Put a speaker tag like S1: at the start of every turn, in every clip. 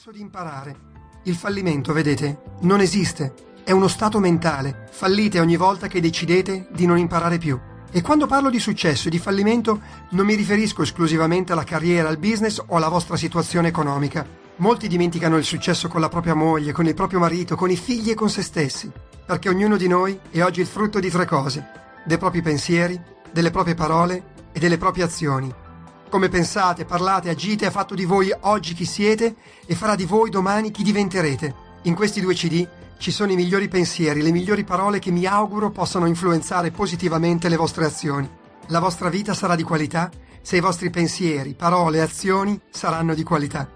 S1: smesso di imparare. Il fallimento, vedete, non esiste. È uno stato mentale. Fallite ogni volta che decidete di non imparare più. E quando parlo di successo e di fallimento non mi riferisco esclusivamente alla carriera, al business o alla vostra situazione economica. Molti dimenticano il successo con la propria moglie, con il proprio marito, con i figli e con se stessi, perché ognuno di noi è oggi il frutto di tre cose, dei propri pensieri, delle proprie parole e delle proprie azioni. Come pensate, parlate, agite ha fatto di voi oggi chi siete e farà di voi domani chi diventerete. In questi due CD ci sono i migliori pensieri, le migliori parole che mi auguro possano influenzare positivamente le vostre azioni. La vostra vita sarà di qualità se i vostri pensieri, parole e azioni saranno di qualità.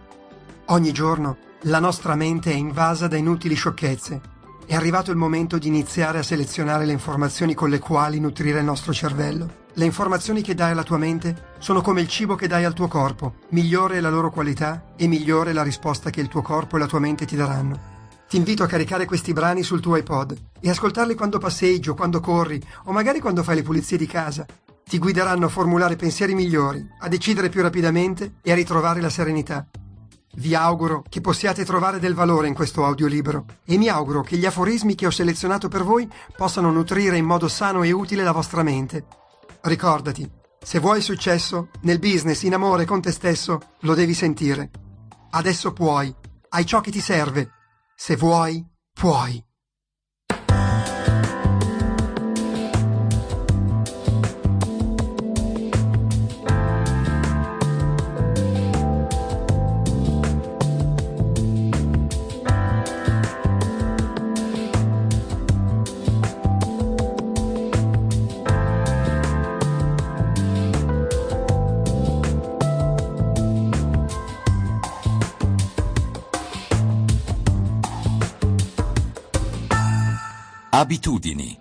S1: Ogni giorno la nostra mente è invasa da inutili sciocchezze. È arrivato il momento di iniziare a selezionare le informazioni con le quali nutrire il nostro cervello. Le informazioni che dai alla tua mente sono come il cibo che dai al tuo corpo. Migliore è la loro qualità e migliore la risposta che il tuo corpo e la tua mente ti daranno. Ti invito a caricare questi brani sul tuo iPod e ascoltarli quando passeggi o quando corri o magari quando fai le pulizie di casa. Ti guideranno a formulare pensieri migliori, a decidere più rapidamente e a ritrovare la serenità. Vi auguro che possiate trovare del valore in questo audiolibro e mi auguro che gli aforismi che ho selezionato per voi possano nutrire in modo sano e utile la vostra mente Ricordati, se vuoi successo, nel business, in amore, con te stesso, lo devi sentire. Adesso puoi, hai ciò che ti serve. Se vuoi, puoi.
S2: Abitudini.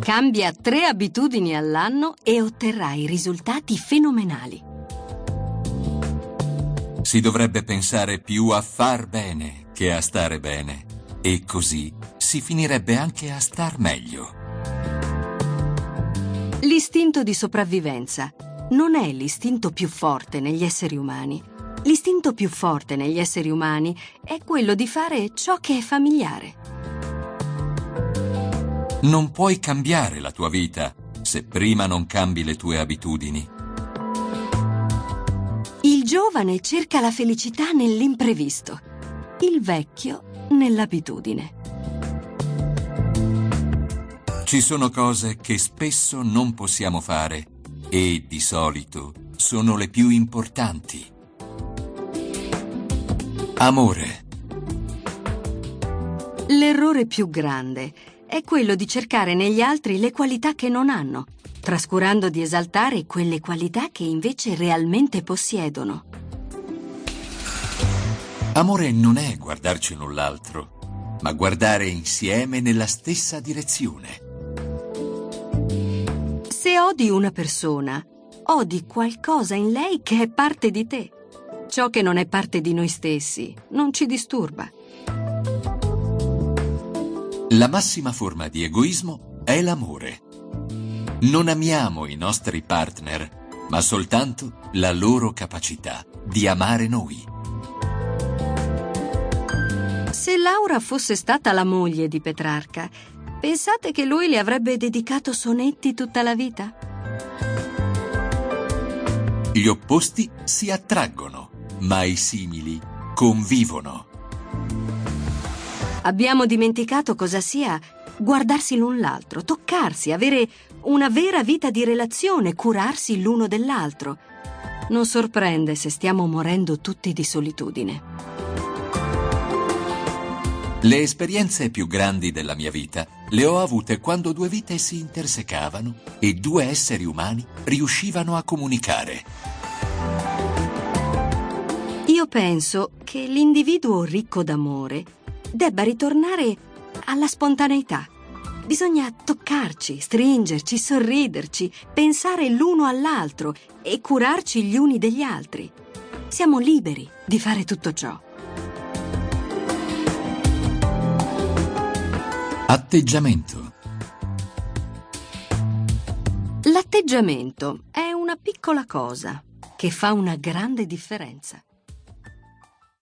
S2: Cambia tre abitudini all'anno e otterrai risultati fenomenali.
S3: Si dovrebbe pensare più a far bene che a stare bene e così si finirebbe anche a star meglio.
S2: L'istinto di sopravvivenza non è l'istinto più forte negli esseri umani. L'istinto più forte negli esseri umani è quello di fare ciò che è familiare.
S3: Non puoi cambiare la tua vita se prima non cambi le tue abitudini.
S2: Il giovane cerca la felicità nell'imprevisto, il vecchio nell'abitudine.
S3: Ci sono cose che spesso non possiamo fare e di solito sono le più importanti. Amore.
S2: L'errore più grande è quello di cercare negli altri le qualità che non hanno, trascurando di esaltare quelle qualità che invece realmente possiedono.
S3: Amore non è guardarci l'un l'altro, ma guardare insieme nella stessa direzione.
S2: Se odi una persona, odi qualcosa in lei che è parte di te. Ciò che non è parte di noi stessi non ci disturba.
S3: La massima forma di egoismo è l'amore. Non amiamo i nostri partner, ma soltanto la loro capacità di amare noi.
S2: Se Laura fosse stata la moglie di Petrarca, pensate che lui le avrebbe dedicato sonetti tutta la vita?
S3: Gli opposti si attraggono, ma i simili convivono.
S2: Abbiamo dimenticato cosa sia guardarsi l'un l'altro, toccarsi, avere una vera vita di relazione, curarsi l'uno dell'altro. Non sorprende se stiamo morendo tutti di solitudine.
S3: Le esperienze più grandi della mia vita le ho avute quando due vite si intersecavano e due esseri umani riuscivano a comunicare.
S2: Io penso che l'individuo ricco d'amore debba ritornare alla spontaneità. Bisogna toccarci, stringerci, sorriderci, pensare l'uno all'altro e curarci gli uni degli altri. Siamo liberi di fare tutto ciò.
S3: Atteggiamento.
S2: L'atteggiamento è una piccola cosa che fa una grande differenza.